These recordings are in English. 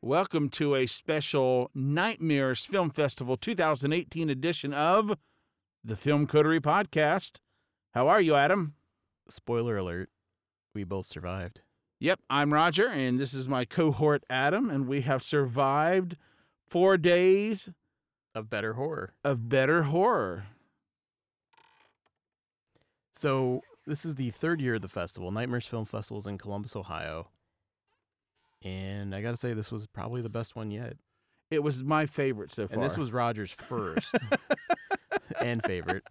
Welcome to a special Nightmares Film Festival 2018 edition of the Film Coterie Podcast. How are you, Adam? Spoiler alert, we both survived. Yep, I'm Roger, and this is my cohort, Adam, and we have survived four days Of better horror. of better horror. So, this is the third year of the festival. Nightmares Film Festival is in Columbus, Ohio. And I got to say, this was probably the best one yet. It was my favorite so far. And this was Roger's first and favorite.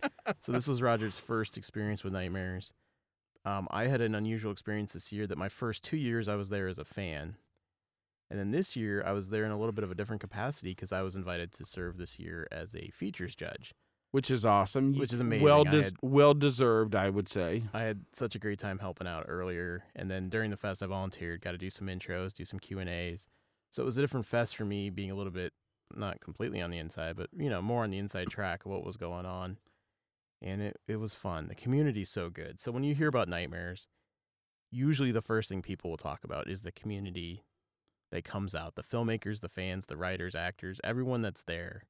So, this was Roger's first experience with Nightmares. Um, I had an unusual experience this year that my first two years I was there as a fan. And then this year I was there in a little bit of a different capacity because I was invited to serve this year as a features judge. Which is awesome. Which is amazing. Well, des- had- well deserved, I would say. I had such a great time helping out earlier, and then during the fest, I volunteered. Got to do some intros, do some Q and A's. So it was a different fest for me, being a little bit not completely on the inside, but you know more on the inside track of what was going on, and it it was fun. The community's so good. So when you hear about nightmares, usually the first thing people will talk about is the community that comes out, the filmmakers, the fans, the writers, actors, everyone that's there.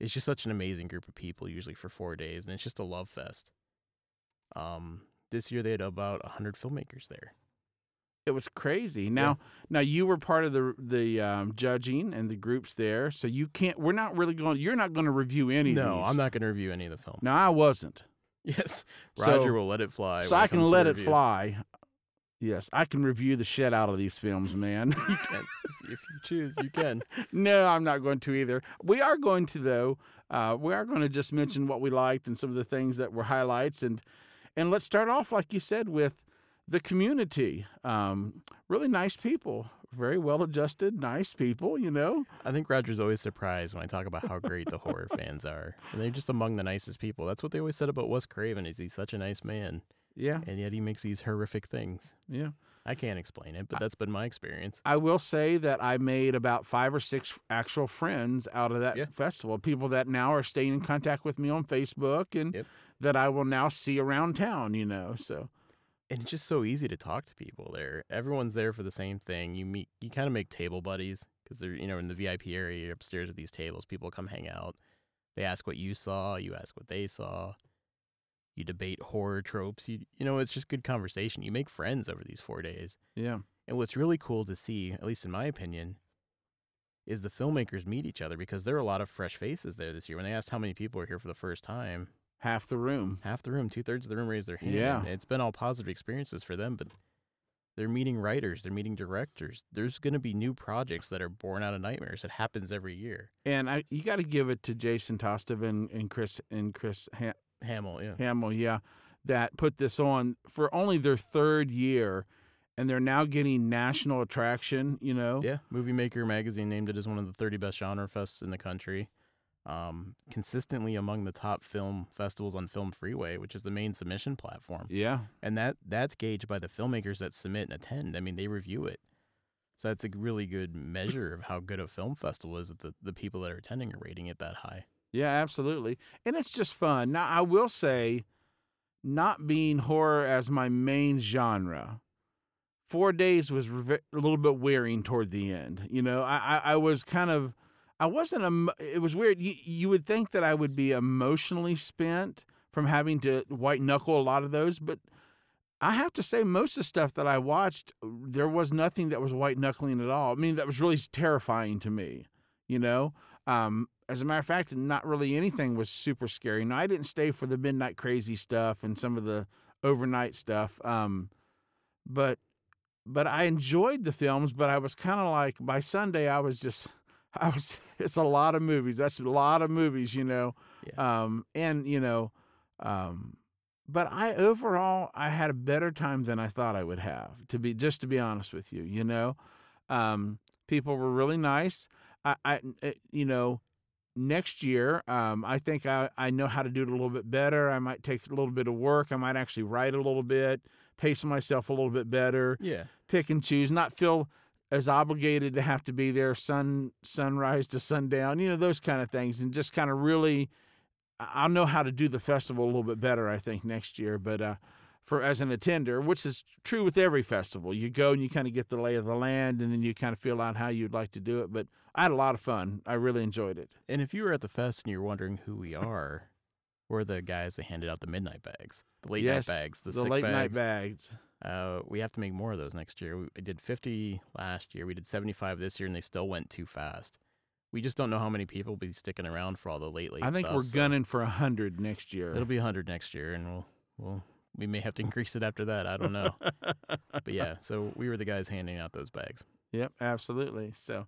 It's just such an amazing group of people, usually for four days, and it's just a love fest. Um, this year they had about hundred filmmakers there. It was crazy. Now, now you were part of the the um, judging and the groups there, so you can't. We're not really going. You're not going to review any. of No. I'm not going to review any of the film. No, I wasn't. Yes, So- Roger will let it fly. so I can let it fly. Yes, I can review the shit out of these films, man. You can, if, you choose, you can. no, I'm not going to either. We are going to though. Uh, we are going to just mention what we liked and some of the things that were highlights, and and let's start off like you said with the community. Um, really nice people, very well adjusted, nice people. You know. I think Roger's always surprised when I talk about how great the horror fans are, and they're just among the nicest people. That's what they always said about Wes Craven. Is he's such a nice man, Yeah, and yet he makes these horrific things. yeah. I can't explain it, but that's been my experience. I will say that I made about five or six actual friends out of that Yeah. festival. People that now are staying in contact with me on Facebook and Yep. that I will now see around town, you know. So, And it's just so easy to talk to people there. Everyone's there for the same thing. You meet, you kind of make table buddies because they're, you know, in the VIP area, you're upstairs at these tables. People come hang out. They ask what you saw. You ask what they saw. You debate horror tropes. You, you know, it's just good conversation. You make friends over these four days. yeah. And what's really cool to see, at least in my opinion, is the filmmakers meet each other because there are a lot of fresh faces there this year. When they asked how many people are here for the first time, Half the room. half the room, two thirds of the room raised their hand. Yeah. It's been all positive experiences for them, but they're meeting writers, they're meeting directors. There's going to be new projects that are born out of nightmares. It happens every year. And I you got to give it to Jason Tostevin and, and Chris and Chris ha- Hamill, yeah. Hamill, yeah, that put this on for only their third year and they're now getting national attraction, you know. Yeah. Movie Maker magazine named it as one of the 30 best genre fests in the country. Um, consistently among the top film festivals on Film Freeway, which is the main submission platform. Yeah. and that that's gauged by the filmmakers that submit and attend. I mean, they review it, so that's a really good measure of how good a film festival is. That the the people that are attending are rating it that high. Yeah, absolutely. And it's just fun. Now, I will say, not being horror as my main genre, four days was a little bit wearing toward the end. You know, I, I, was kind of, I wasn't, em- it was weird. You, you would think that I would be emotionally spent from having to white knuckle a lot of those, but I have to say, most of the stuff that I watched, there was nothing that was white knuckling at all. I mean, that was really terrifying to me, you know? Um, as a matter of fact, not really anything was super scary. Now, I didn't stay for the midnight crazy stuff and some of the overnight stuff. Um, but but I enjoyed the films. But I was kind of like by Sunday, I was just I was. It's a lot of movies. That's a lot of movies, you know. Um, and you know, um, but I overall I had a better time than I thought I would have. To be just to be honest with you, you know, um, people were really nice. I, I uh, you know, next year, um, I think I, I know how to do it a little bit better. I might take a little bit of work. I might actually write a little bit, pace myself a little bit better, Yeah, pick and choose, not feel as obligated to have to be there sun sunrise to sundown, you know, those kind of things, and just kind of really, I'll know how to do the festival a little bit better. I think next year, but uh, for as an attender, which is true with every festival. You go and you kind of get the lay of the land, and then you kind of feel out how you'd like to do it. But I had a lot of fun. I really enjoyed it. And if you were at the fest and you're wondering who we are, we're the guys that handed out the midnight bags, the late yes, night bags, the, the sick late bags. night bags. Uh, we have to make more of those next year. We did 50 last year. We did 75 this year, and they still went too fast. We just don't know how many people will be sticking around for all the late late. I think stuff, we're so gunning for a hundred next year. It'll be 100 next year, and we'll we'll we may have to increase it after that. I don't know. but yeah, so we were the guys handing out those bags. Yep, absolutely. So,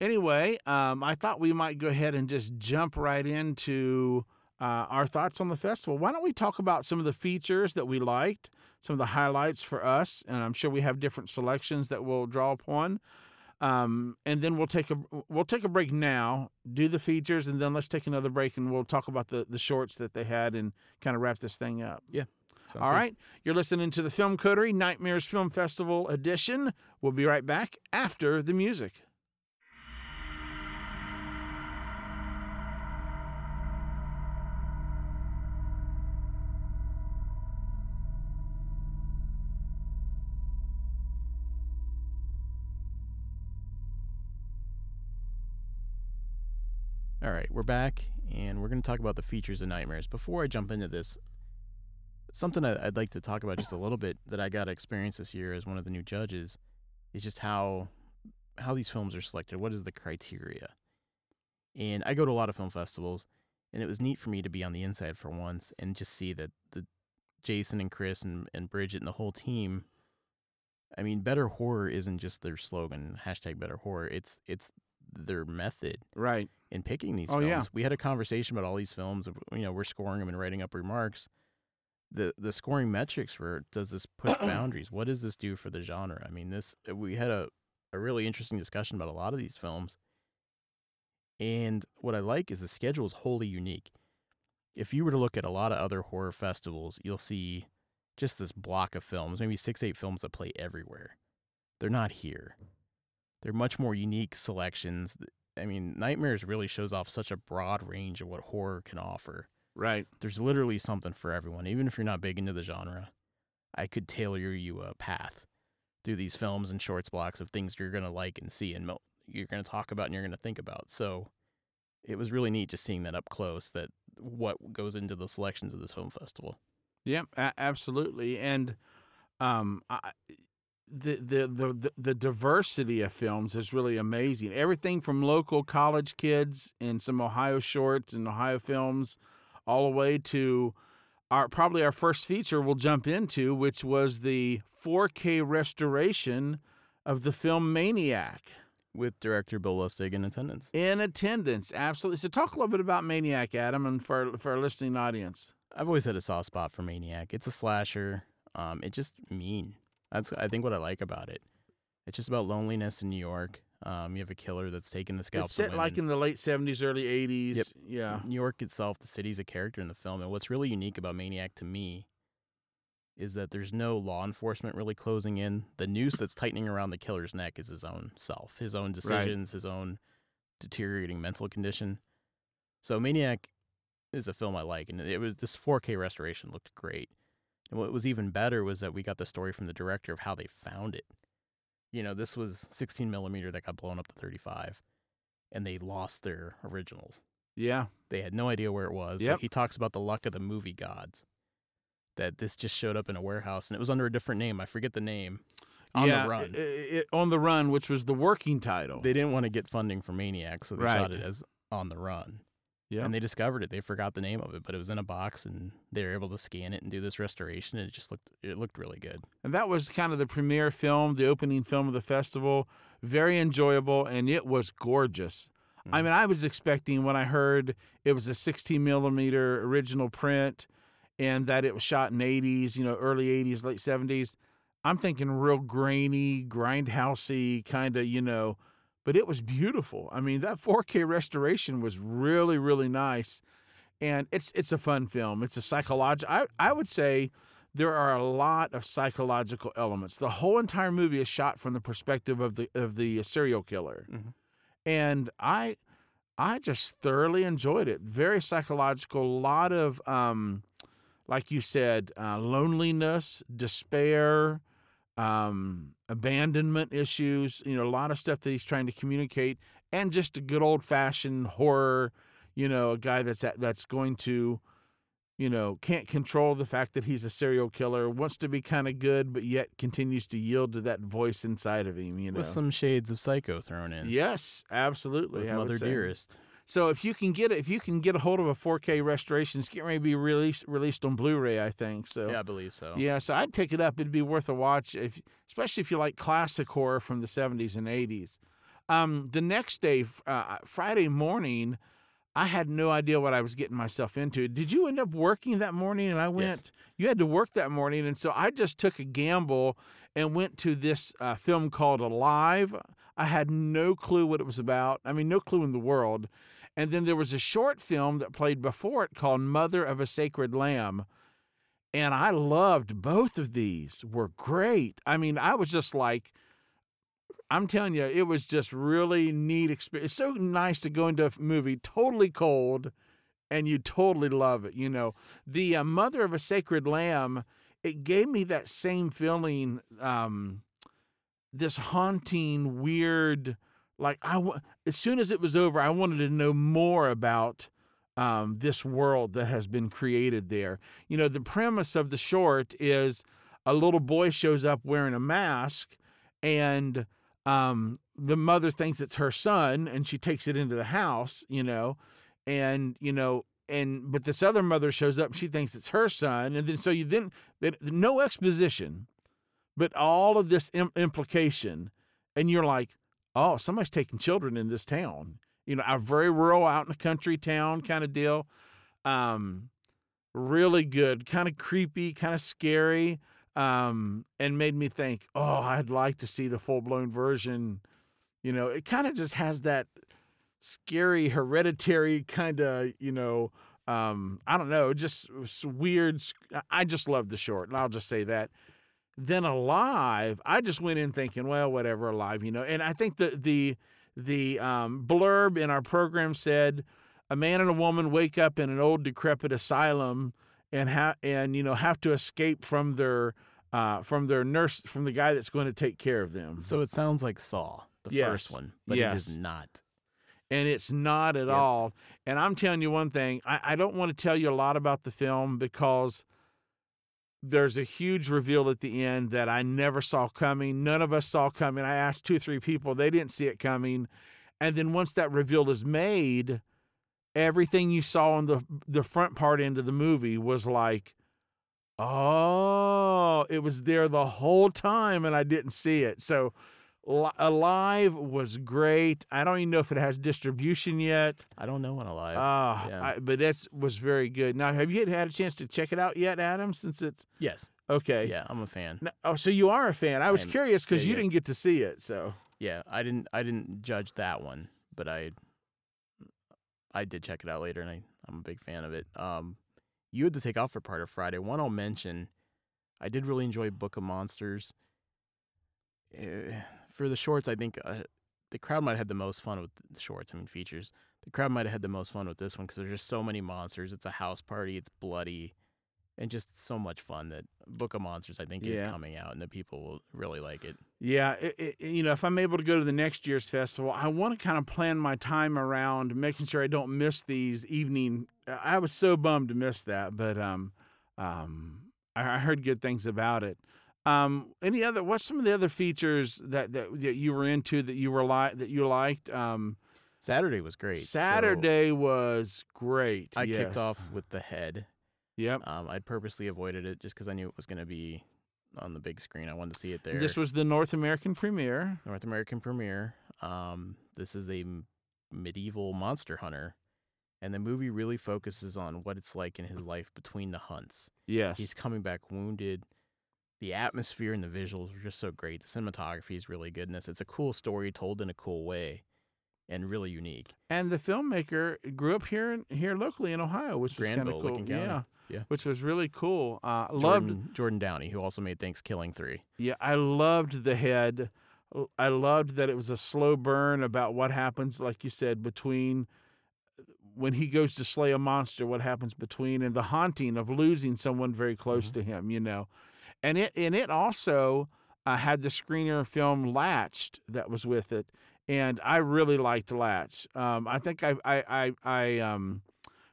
anyway, um, I thought we might go ahead and just jump right into uh, our thoughts on the festival. Why don't we talk about some of the features that we liked, some of the highlights for us, and I'm sure we have different selections that we'll draw upon. Um, and then we'll take a we'll take a break now, do the features, and then let's take another break and we'll talk about the the shorts that they had and kind of wrap this thing up. Sounds All good. right. You're listening to the Film Coterie Nightmares Film Festival edition. We'll be right back after the music. All right, we're back, and we're going to talk about the features of Nightmares. Before I jump into this, something I'd like to talk about just a little bit that I got to experience this year as one of the new judges is just how how these films are selected. What is the criteria? And I go to a lot of film festivals, and it was neat for me to be on the inside for once and just see that the Jason and Chris and, and Bridget and the whole team. I mean, better horror isn't just their slogan, hashtag better horror. It's it's their method Right. in picking these Oh, films. yeah. We had a conversation about all these films. You know, we're scoring them and writing up remarks. The the scoring metrics were does this push boundaries? What does this do for the genre? I mean, this uh, we had a, a really interesting discussion about a lot of these films. And what I like is the schedule is wholly unique. If you were to look at a lot of other horror festivals, you'll see just this block of films, maybe six, eight films that play everywhere. They're not here. They're much more unique selections. I mean, Nightmares really shows off such a broad range of what horror can offer. Right. There's literally something for everyone, even if you're not big into the genre. I could tailor you a path through these films and shorts blocks of things you're going to like and see and you're going to talk about and you're going to think about. So it was really neat just seeing that up close that what goes into the selections of this film festival. Yep. A- absolutely. And um, I, the, the the the the diversity of films is really amazing. Everything from local college kids and some Ohio shorts and Ohio films, all the way to our probably our first feature we'll jump into, which was the 4K restoration of the film Maniac. With director Bill Lustig in attendance. In attendance, absolutely. So, talk a little bit about Maniac, Adam, and for for our listening audience. I've always had a soft spot for Maniac. It's a slasher. Um, it's just mean. That's I think what I like about it. It's just about loneliness in New York. Um, you have a killer that's taking the scalps. It's set like in the late seventies, early eighties. Yep. Yeah. New York itself, the city's a character in the film, and what's really unique about Maniac to me is that there's no law enforcement really closing in. The noose that's tightening around the killer's neck is his own self, his own decisions, his own deteriorating mental condition. So Maniac is a film I like, and it was this 4K restoration looked great. And what was even better was that we got the story from the director of how they found it. You know, this was 16 millimeter that got blown up to 35, and they lost their originals. Yeah. They had no idea where it was. So he talks about the luck of the movie gods. That this just showed up in a warehouse and it was under a different name. I forget the name. On yeah, the run. i- i- on the run, which was the working title. They didn't want to get funding for Maniac, so they Right. shot it as On the Run. Yeah. And they discovered it. They forgot the name of it, but it was in a box and they were able to scan it and do this restoration and it just looked it looked really good. And that was kind of the premiere film, the opening film of the festival. Very enjoyable, and it was gorgeous. I Mhm. mean, I was expecting when I heard it was a 16 millimeter original print, and that it was shot in 80s, you know, early 80s, late 70s. I'm thinking real grainy, grindhousey kind of, you know, but it was beautiful. I mean, that 4K restoration was really, really nice, and it's it's a fun film. It's a psychological. I I would say there are a lot of psychological elements. The whole entire movie is shot from the perspective of the of the serial killer, Mhm. and I I just thoroughly enjoyed it. Very psychological. A lot of um, like you said, uh, loneliness, despair, um, abandonment issues. You know, a lot of stuff that he's trying to communicate, and just a good old fashioned horror. You know, a guy that's that's going to, you know, can't control the fact that he's a serial killer, wants to be kind of good, but yet continues to yield to that voice inside of him. You know, With some shades of Psycho thrown in. yes, absolutely. With Mother. Dearest. So if you can get it, if you can get a hold of a 4K restoration, it's getting ready to be released released on Blu-ray, I think. So Yeah, I believe so. yeah, so I'd pick it up. It'd be worth a watch, if especially if you like classic horror from the 70s and 80s. Um, the next day, uh, Friday morning, I had no idea what I was getting myself into. Did you end up working that morning? And I went. You had to work that morning, and so I just took a gamble and went to this uh, film called Alive. I had no clue what it was about. I mean, no clue in the world. And then there was a short film that played before it called Mother of a Sacred Lamb. And I loved both of these. Were great. I mean, I was just like I'm telling you, it was just really neat experience. It's so nice to go into a movie totally cold and you totally love it, you know. The uh, Mother of a Sacred Lamb, it gave me that same feeling um this haunting weird like I as soon as it was over, I wanted to know more about um, this world that has been created there. You know, the premise of the short is a little boy shows up wearing a mask, and um, the mother thinks it's her son, and she takes it into the house. You know, and you know. And but this other mother shows up. She thinks it's her son, and then so you then no exposition, but all of this Im- implication, and you're like, oh, somebody's taking children in this town. You know, a very rural, out in the country town kind of deal. Um, really good, kind of creepy, kind of scary, um, and made me think, oh, I'd like to see the full blown version. You know, it kind of just has that scary, hereditary kind of, you know, um, I don't know, just weird. I just love the short, and I'll just say that then alive i just went in thinking well whatever alive you know and i think the the the um, blurb in our program said a man and a woman wake up in an old decrepit asylum and ha- and you know have to escape from their uh, from their nurse from the guy that's going to take care of them So it sounds like Saw, the Yes. first one, but it Yes. is not. and it's not at Yep. all. And I'm telling you one thing, I, I don't want to tell you a lot about the film because there's a huge reveal at the end that I never saw coming. None of us saw coming. I asked two, three people, they didn't see it coming. And then once that reveal is made, everything you saw on the the front part end of the movie was like, oh, it was there the whole time and I didn't see it. So Alive was great. I don't even know if it has distribution yet. I don't know when alive. Ah, yeah. I- but that was very good. Now, have you had a chance to check it out yet, Adam? Since it's yes. okay. Yeah, I'm a fan. No- oh, so you are a fan. I was I'm- curious because yeah, you yeah. didn't get to see it. So Yeah, I didn't I didn't judge that one, but I I did check it out later and I, I'm a big fan of it. Um you had to take off for part of Friday. One I'll mention, I did really enjoy Book of Monsters. Eh, for the shorts, I think uh, the crowd might have had the most fun with the shorts. I mean, features. The crowd might have had the most fun with this one because there's just so many monsters. It's a house party. It's bloody, and just so much fun that Book of Monsters I think is Yeah. coming out and the people will really like it. yeah, it, it, you know, if I'm able to go to the next year's festival, I want to kind of plan my time around making sure I don't miss these evening. I was so bummed to miss that, but um, um, I, I heard good things about it. Um, any other? What's some of the other features that that, that you were into that you were like that you liked? Um, Saturday was great. so Saturday was great. I kicked off with the head. Yep. Um, I purposely avoided it just because I knew it was going to be on the big screen. I wanted to see it there. This was the North American premiere. North American premiere. Um, this is a medieval monster hunter, and the movie really focuses on what it's like in his life between the hunts. Yes. He's coming back wounded. The atmosphere and the visuals are just so great. The cinematography is really good in this. It's a cool story told in a cool way, and really unique. and the filmmaker grew up here in, here locally in Ohio, which was kind of cool. Yeah. Yeah. Which was really cool. Uh, loved. Jordan, Downey, who also made ThanksKilling Three. Yeah, I loved the head. I loved that it was a slow burn about what happens, like you said, between when he goes to slay a monster, what happens between and the haunting of losing someone very close Mhm. to him, you know, and it and it also uh, had the screener film Latched that was with it, and I really liked Latch. Um, I think I I I, I um,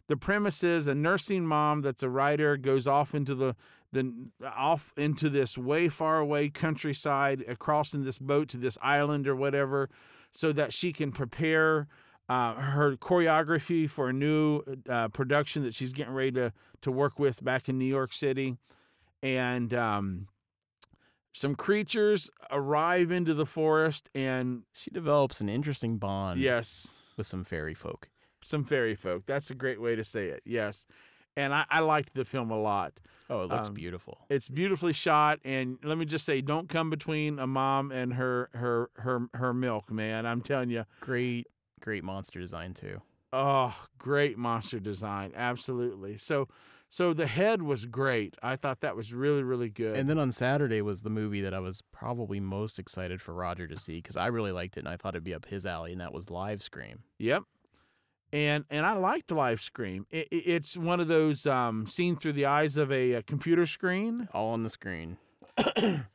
the premise is a nursing mom that's a writer goes off into the the off into this way far away countryside across in this boat to this island or whatever so that she can prepare uh, her choreography for a new uh, production that she's getting ready to, to work with back in New York City. And um, some creatures arrive into the forest, and She develops an interesting bond yes, with some fairy folk. some fairy folk. That's a great way to say it. Yes. And I, I liked the film a lot. Oh, it looks Um, beautiful. It's beautifully shot, and let me just say, don't come between a mom and her her her her milk, man. I'm telling you, Great, great monster design too. oh, great monster design, absolutely. So, so the head was great. I thought that was really really good. And then on Saturday was the movie that I was probably most excited for Roger to see because I really liked it and I thought it'd be up his alley, and that was Live Scream. Yep. And and I liked live scream. It, it- it's one of those um, seen through the eyes of a, a computer screen. All on the screen.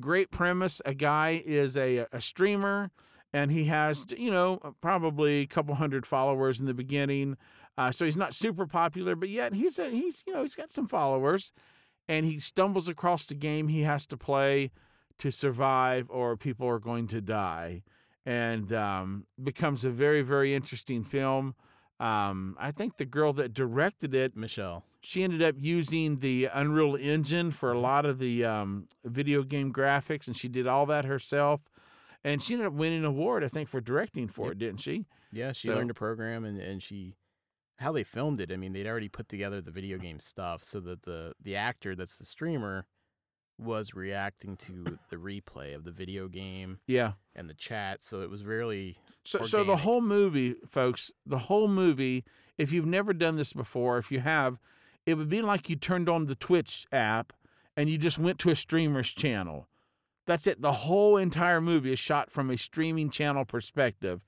Great premise. A guy is a a streamer, and he has you know probably a couple hundred followers in the beginning. Uh, so he's not super popular, but yet he's a, he's you know he's got some followers, and he stumbles across the game he has to play to survive, or people are going to die, and um, becomes a very very interesting film. Um, I think the girl that directed it Michelle. she ended up using the Unreal Engine for a lot of the um, video game graphics, and she did all that herself. And she ended up winning an award, I think, for directing for Yep. it, didn't she? Yeah, she So- learned a program and, and she how they filmed it. I mean, they'd already put together the video game stuff so that the the actor that's the streamer was reacting to the replay of the video game Yeah. and the chat. So it was really So, so the whole movie, folks, the whole movie, if you've never done this before, if you have, it would be like you turned on the Twitch app and you just went to a streamer's channel. That's it. The whole entire movie is shot from a streaming channel perspective.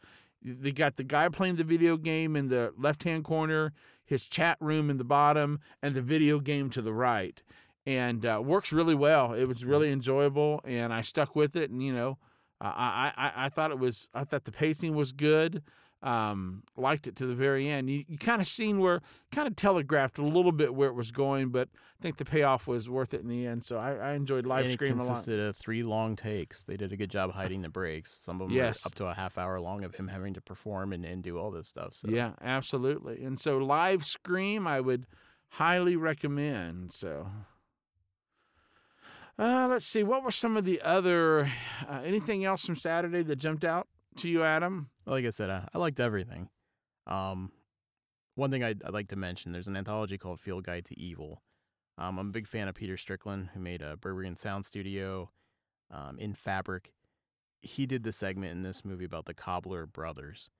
They got the guy playing the video game in the left hand corner, his chat room in the bottom, and the video game to the right. And uh, works really well. It was really enjoyable, and I stuck with it. And you know, I, I, I- I thought it was I thought the pacing was good. Um, liked it to the very end. You, you kind of seen where kind of telegraphed a little bit where it was going, but I think the payoff was worth it in the end. So I, I enjoyed live and it stream a lot. consisted of three long takes. They did a good job hiding the breaks. Some of them Yes. were up to a half hour long of him having to perform and, and do all this stuff. So Yeah, absolutely. And so live scream I would highly recommend. So uh, let's see. What were some of the other uh, anything else from Saturday that jumped out to you, Adam? like I said, I, I liked everything. Um, one thing I'd, I'd like to mention: there's an anthology called Field Guide to Evil. Um, I'm a big fan of Peter Strickland, who made a Berberian Sound Studio, um, in Fabric. He did the segment in this movie about the Cobbler brothers,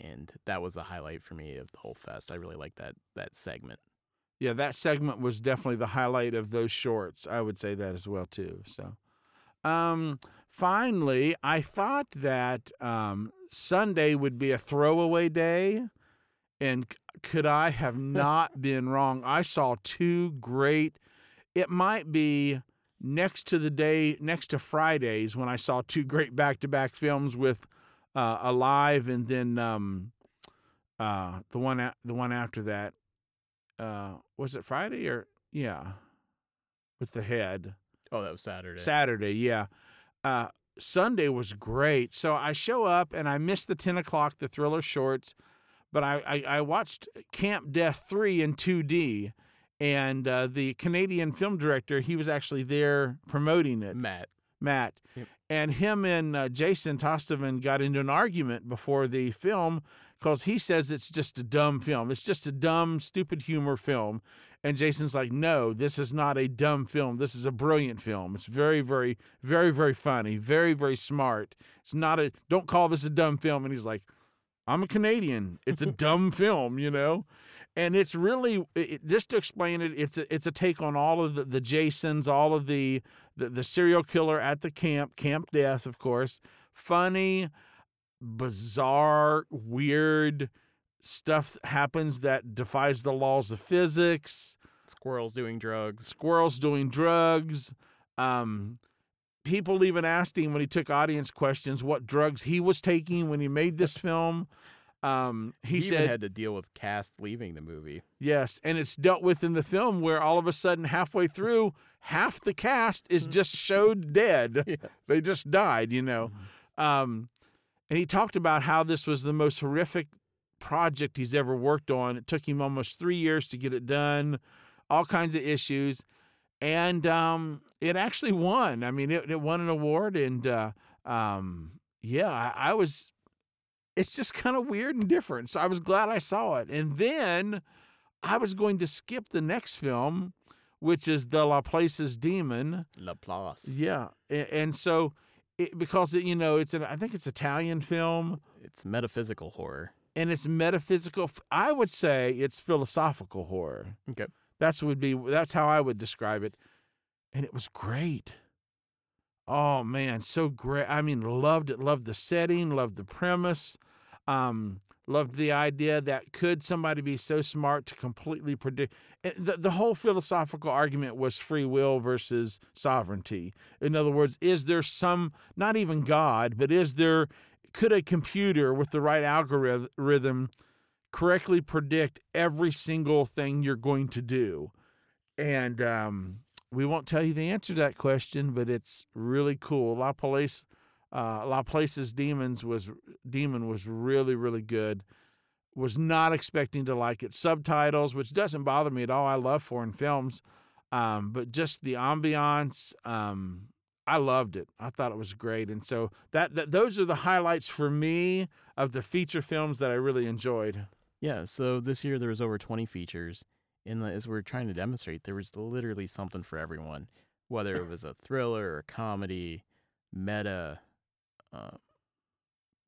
and that was a highlight for me of the whole fest. I really liked that that segment. Yeah, that segment was definitely the highlight of those shorts. I would say that as well too. So, um, finally, I thought that um, Sunday would be a throwaway day, and could I have not been wrong? I saw two great. It might be next to the day next to Fridays when I saw two great back-to-back films with uh, Alive and then um, uh, the one a- the one after that uh was it Friday or yeah with the head Oh, that was Saturday. Saturday yeah uh Sunday was great so I show up and I missed the 10 o'clock the thriller shorts but I I, I watched Camp Death 3 in 2D and uh, the Canadian film director he was actually there promoting it Matt. Matt. Yep. And him and uh, Jason Tostevin got into an argument before the film because he says it's just a dumb film. It's just a dumb, stupid humor film. And Jason's like, no, this is not a dumb film. This is a brilliant film. It's very, very, very, very funny, very, very smart. It's not a, don't call this a dumb film. And he's like, I'm a Canadian. It's a dumb film, you know? And it's really, it, just to explain it, it's a, it's a take on all of the, the Jasons, all of the, the, the serial killer at the camp, Camp Death, of course. Funny, bizarre, weird, stuff happens that defies the laws of physics. Squirrels doing drugs. Squirrels doing drugs. Um, people even asked him when he took audience questions what drugs he was taking when he made this film. Um, he, He, said, even had to deal with cast leaving the movie. Yes, and it's dealt with in the film where all of a sudden, halfway through, half the cast is just showed dead. Yeah. They just died, you know. Um, and he talked about how this was the most horrific project he's ever worked on. It took him almost three years to get it done, all kinds of issues, and um, it actually won. I mean, it, it won an award, and uh, um, yeah, I, I was. It's just kind of weird and different. So I was glad I saw it, and then I was going to skip the next film, which is the Laplace's Demon. Laplace. Yeah, a- and so it, because it, you know it's an I think it's Italian film It's metaphysical horror. and it's metaphysical. I would say it's philosophical horror. Okay. That's would be that's how I would describe it, and it was great. Oh man, so great! I mean, loved it. Loved the setting. Loved the premise. Um, loved the idea that could somebody be so smart to completely predict. eh, The, the whole philosophical argument was free will versus sovereignty. In other words, is there some not even God, but is there could a computer with the right algorithm correctly predict every single thing you're going to do? And um, we won't tell you the answer to that question, but it's really cool. La Place, uh, La Place's Demons was Demon was really really good. Was not expecting to like it. Subtitles, which doesn't bother me at all. I love foreign films, um, but just the ambiance. Um, I loved it. I thought it was great, and so that, that those are the highlights for me of the feature films that I really enjoyed. Yeah, so this year there was over 20 features. And as we're trying to demonstrate, there was literally something for everyone, whether it was a thriller or a comedy, meta, uh,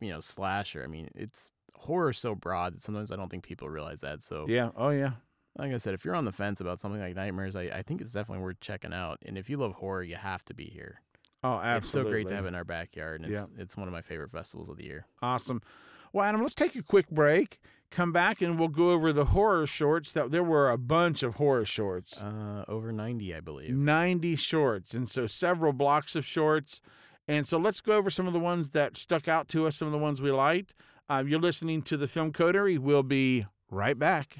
you know, slasher. I mean, it's horror so broad that sometimes I don't think people realize that. So, Yeah. Oh yeah. like I said, if you're on the fence about something like Nightmares, I, I think it's definitely worth checking out. And if you love horror, you have to be here. Oh, absolutely. It's so great to have it in our backyard, and it's it's one of my favorite festivals of the year. Awesome. Well, Adam, let's take a quick break. Come back and we'll go over the horror shorts. That there were a bunch of horror shorts, Uh, over 90, I believe. ninety shorts, and so several blocks of shorts. And so let's go over some of the ones that stuck out to us, some of the ones we liked. Uh, you're listening to the Film Coterie. We'll be right back.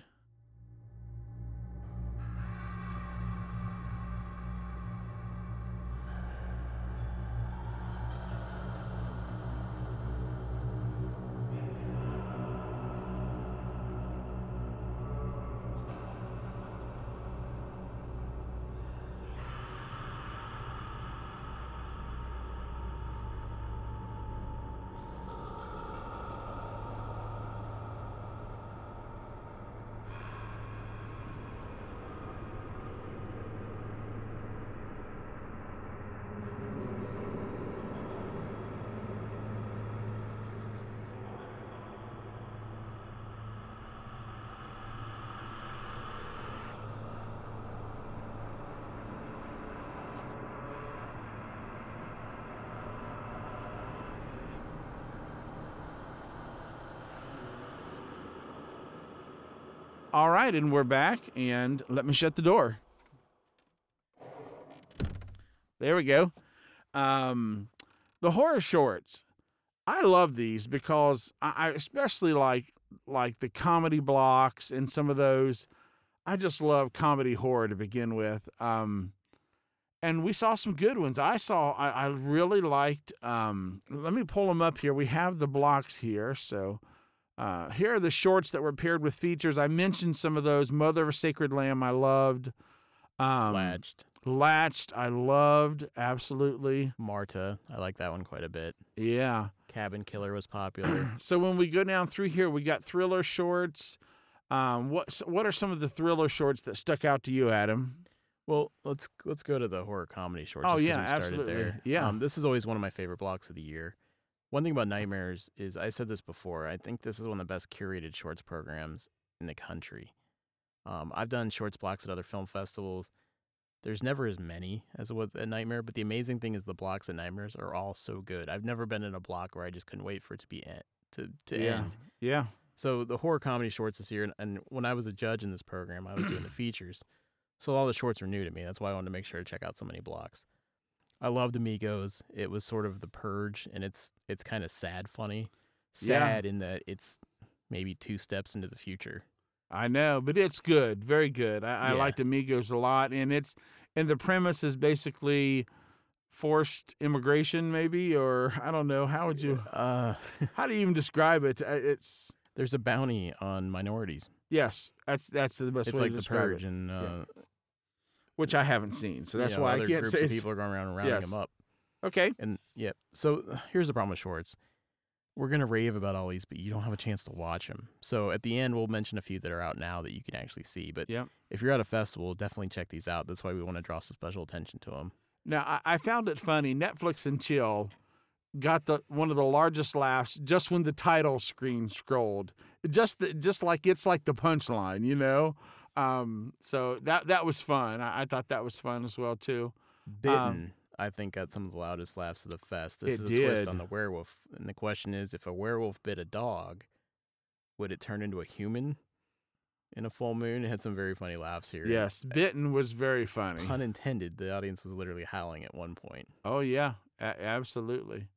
All right, and we're back. And let me shut the door. There we go. Um, the horror shorts. I love these because I, especially like like the comedy blocks and some of those. I just love comedy horror to begin with. Um, and we saw some good ones. I saw. I, I really liked. Um, let me pull them up here. We have the blocks here, so. Uh, here are the shorts that were paired with features. I mentioned some of those. Mother of a Sacred Lamb, I loved. Um, Latched. Latched, I loved. Absolutely. Marta, I like that one quite a bit. Yeah. Cabin Killer was popular. So when we go down through here, we got thriller shorts. Um, what what are some of the thriller shorts that stuck out to you, Adam? well, let's let's go to the horror comedy shorts. Oh, yeah, we started absolutely. There. Yeah. Um, this is always one of my favorite blocks of the year. One thing about Nightmares is I said this before. I think this is one of the best curated shorts programs in the country. Um, I've done shorts blocks at other film festivals. There's never as many as it was at Nightmare, but the amazing thing is the blocks at Nightmares are all so good. I've never been in a block where I just couldn't wait for it to be en- to to yeah. end. Yeah. So the horror comedy shorts this year, and, and when I was a judge in this program, I was doing the features. So all the shorts were new to me. That's why I wanted to make sure to check out so many blocks. I loved Amigos. It was sort of the purge, and it's it's kind of sad, funny, Yeah. sad in that it's maybe two steps into the future. I know, but it's good, very good. I, I liked Amigos a lot, and it's and the premise is basically forced immigration, maybe, or I don't know. How would you? Uh, How do you even describe it? It's there's a bounty on minorities. yes, that's that's the best It's way like to the describe purge, it, and uh, which I haven't seen, so you that's know, why I can't groups say. of people are going around and rounding Yes. them up. Okay, And yeah, so here's the problem with shorts. We're gonna rave about all these, but you don't have a chance to watch them. So at the end, we'll mention a few that are out now that you can actually see. But Yep. if you're at a festival, definitely check these out. That's why we want to draw some special attention to them. Now I, I found it funny. Netflix and Chill got the one of the largest laughs just when the title screen scrolled. Just the, just like it's like the punchline, you know. Um, so that that was fun. I, I thought that was fun as well too. Bitten, I think, got some of the loudest laughs of the fest. This Um, is a twist on the werewolf, and the question is, if a werewolf bit a dog, would it turn into a human in a full moon? It had some very funny laughs here. Yes, Bitten was very funny. Pun intended. The audience was literally howling at one point. Oh yeah, a- absolutely.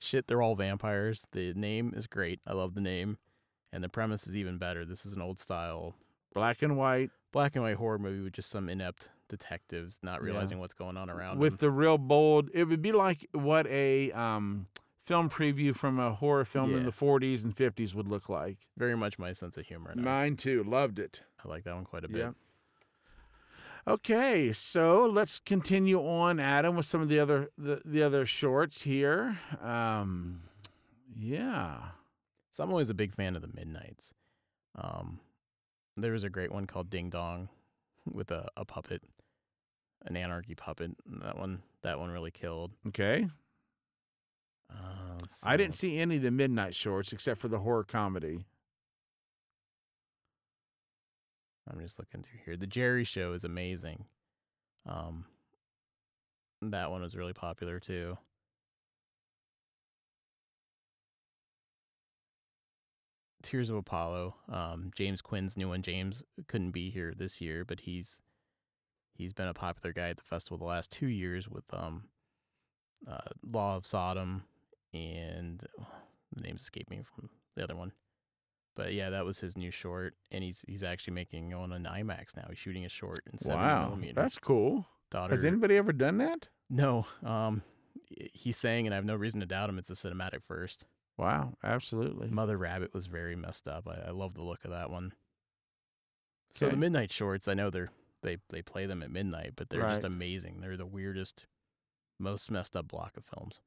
shit, they're all vampires. The name is great. I love the name. And the premise is even better. This is an old style Black and white black and white horror movie with just some inept detectives not Yeah. realizing what's going on around with them. the real bold. It would be like what a um, film preview from a horror film in the 40s and 50s would look like. Very much my sense of humor. I, Mine too. Loved it. I like that one quite a bit. Yeah. Okay, so let's continue on, Adam, with some of the other the, the other shorts here. Um, yeah. So I'm always a big fan of the Midnights. Um, there was a great one called Ding Dong with a, a puppet, an anarchy puppet. That one, that one really killed. Okay. Uh, I didn't see. see any of the midnight shorts except for the horror comedy. I'm just looking through here. The Jerry Show is amazing. Um, that one was really popular too. Tears of Apollo. Um, James Quinn's new one. James couldn't be here this year, but he's he's been a popular guy at the festival the last two years with um, uh, Law of Sodom and the names escaping me from the other one. But yeah, that was his new short, and he's he's actually making on an IMAX now. He's shooting a short in seven Wow, millimeter. that's cool. daughter. Has anybody ever done that? no, um, he's saying, and I have no reason to doubt him. It's a cinematic first. Wow, absolutely. Mother Rabbit was very messed up. I, I love the look of that one. So the midnight shorts, I know they're they they play them at midnight, but they're just amazing. They're the weirdest, most messed up block of films.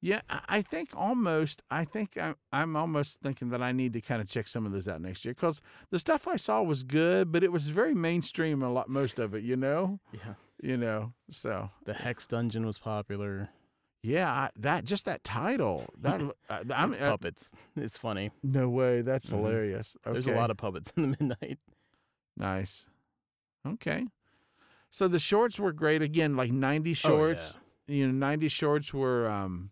Yeah, I I think almost. I think I'm. I'm almost thinking that I need to kind of check some of those out next year because the stuff I saw was good, but it was very mainstream. A lot, most of it, you know, Yeah, you know. So the Hex Dungeon was popular. Yeah, I, that just that title. That uh, I'm It's uh, puppets. It's funny. no way. That's Mhm. hilarious. Okay. There's a lot of puppets in the midnight. nice. Okay, so the shorts were great. Again, like 90 shorts. you know 90 shorts were um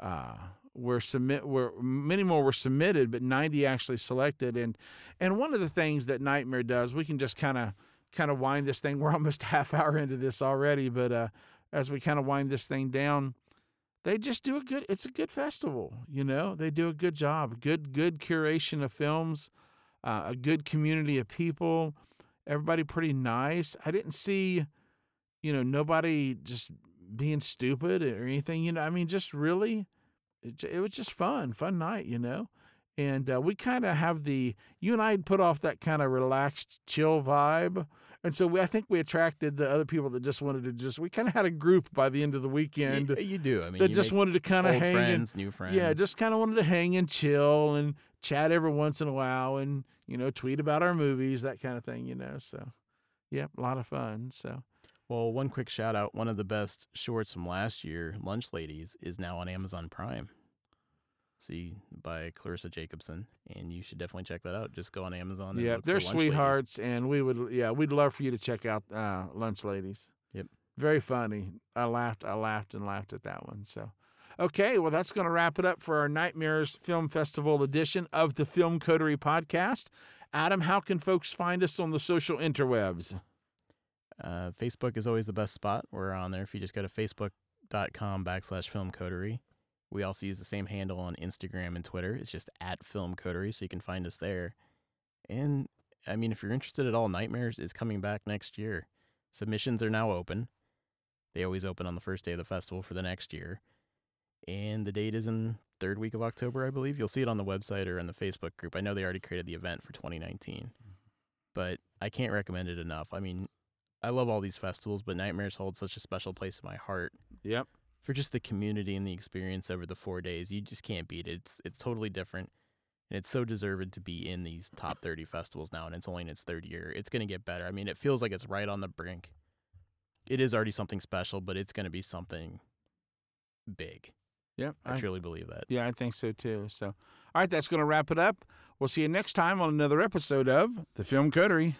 uh were submit were many more were submitted but 90 actually selected and and one of the things that nightmare does we can just kind of kind of wind this thing we're almost half hour into this already but uh as we kind of wind this thing down they just do a good it's a good festival you know? They do a good job good good curation of films uh, a good community of people everybody pretty nice. I didn't see you know nobody just being stupid or anything you know i mean just really it, it was just fun fun night you know? And uh, we kind of have the you and i put off that kind of relaxed chill vibe and so we, i think we attracted the other people that just wanted to just we kind of had a group by the end of the weekend Y- you do. I mean, that you just wanted to kind of hang and new friends. yeah, just kind of wanted to hang and chill and chat every once in a while and, you know, tweet about our movies, that kind of thing, you know. So, yep, a lot of fun. So, Well, one quick shout out. One of the best shorts from last year, Lunch Ladies, is now on Amazon Prime. See by Clarissa Jacobson, and you should definitely check that out. Just go on Amazon. And yeah, look they're Lunch Ladies. sweethearts and we would, yeah, we'd love for you to check out uh, Lunch Ladies. Yep. Very funny. I laughed, I laughed and laughed at that one. So, Okay, well, that's going to wrap it up for our Nightmares Film Festival edition of the Film Coterie podcast. Adam, how can folks find us on the social interwebs? Uh, Facebook is always the best spot. We're on there. If you just go to facebook.com backslash film coterie. We also use the same handle on Instagram and Twitter. It's just at film coterie, so you can find us there. And I mean, if you're interested at all, Nightmares is coming back next year. Submissions are now open. They always open on the first day of the festival for the next year. And the date is in third week of October, I believe. You'll see it on the website or in the Facebook group. I know they already created the event for 2019, mm-hmm. but I can't recommend it enough. I mean, I love all these festivals, but Nightmares holds such a special place in my heart Yep. For just the community and the experience over the four days. You just can't beat it. It's it's totally different, and it's so deserved to be in these top thirty festivals now. And it's only in its third year. It's gonna get better. I mean, it feels like it's right on the brink. It is already something special, but it's gonna be something big. Yep. I I- truly believe that. yeah, I think so too. So, all right, that's going to wrap it up. We'll see you next time on another episode of the Film Coterie.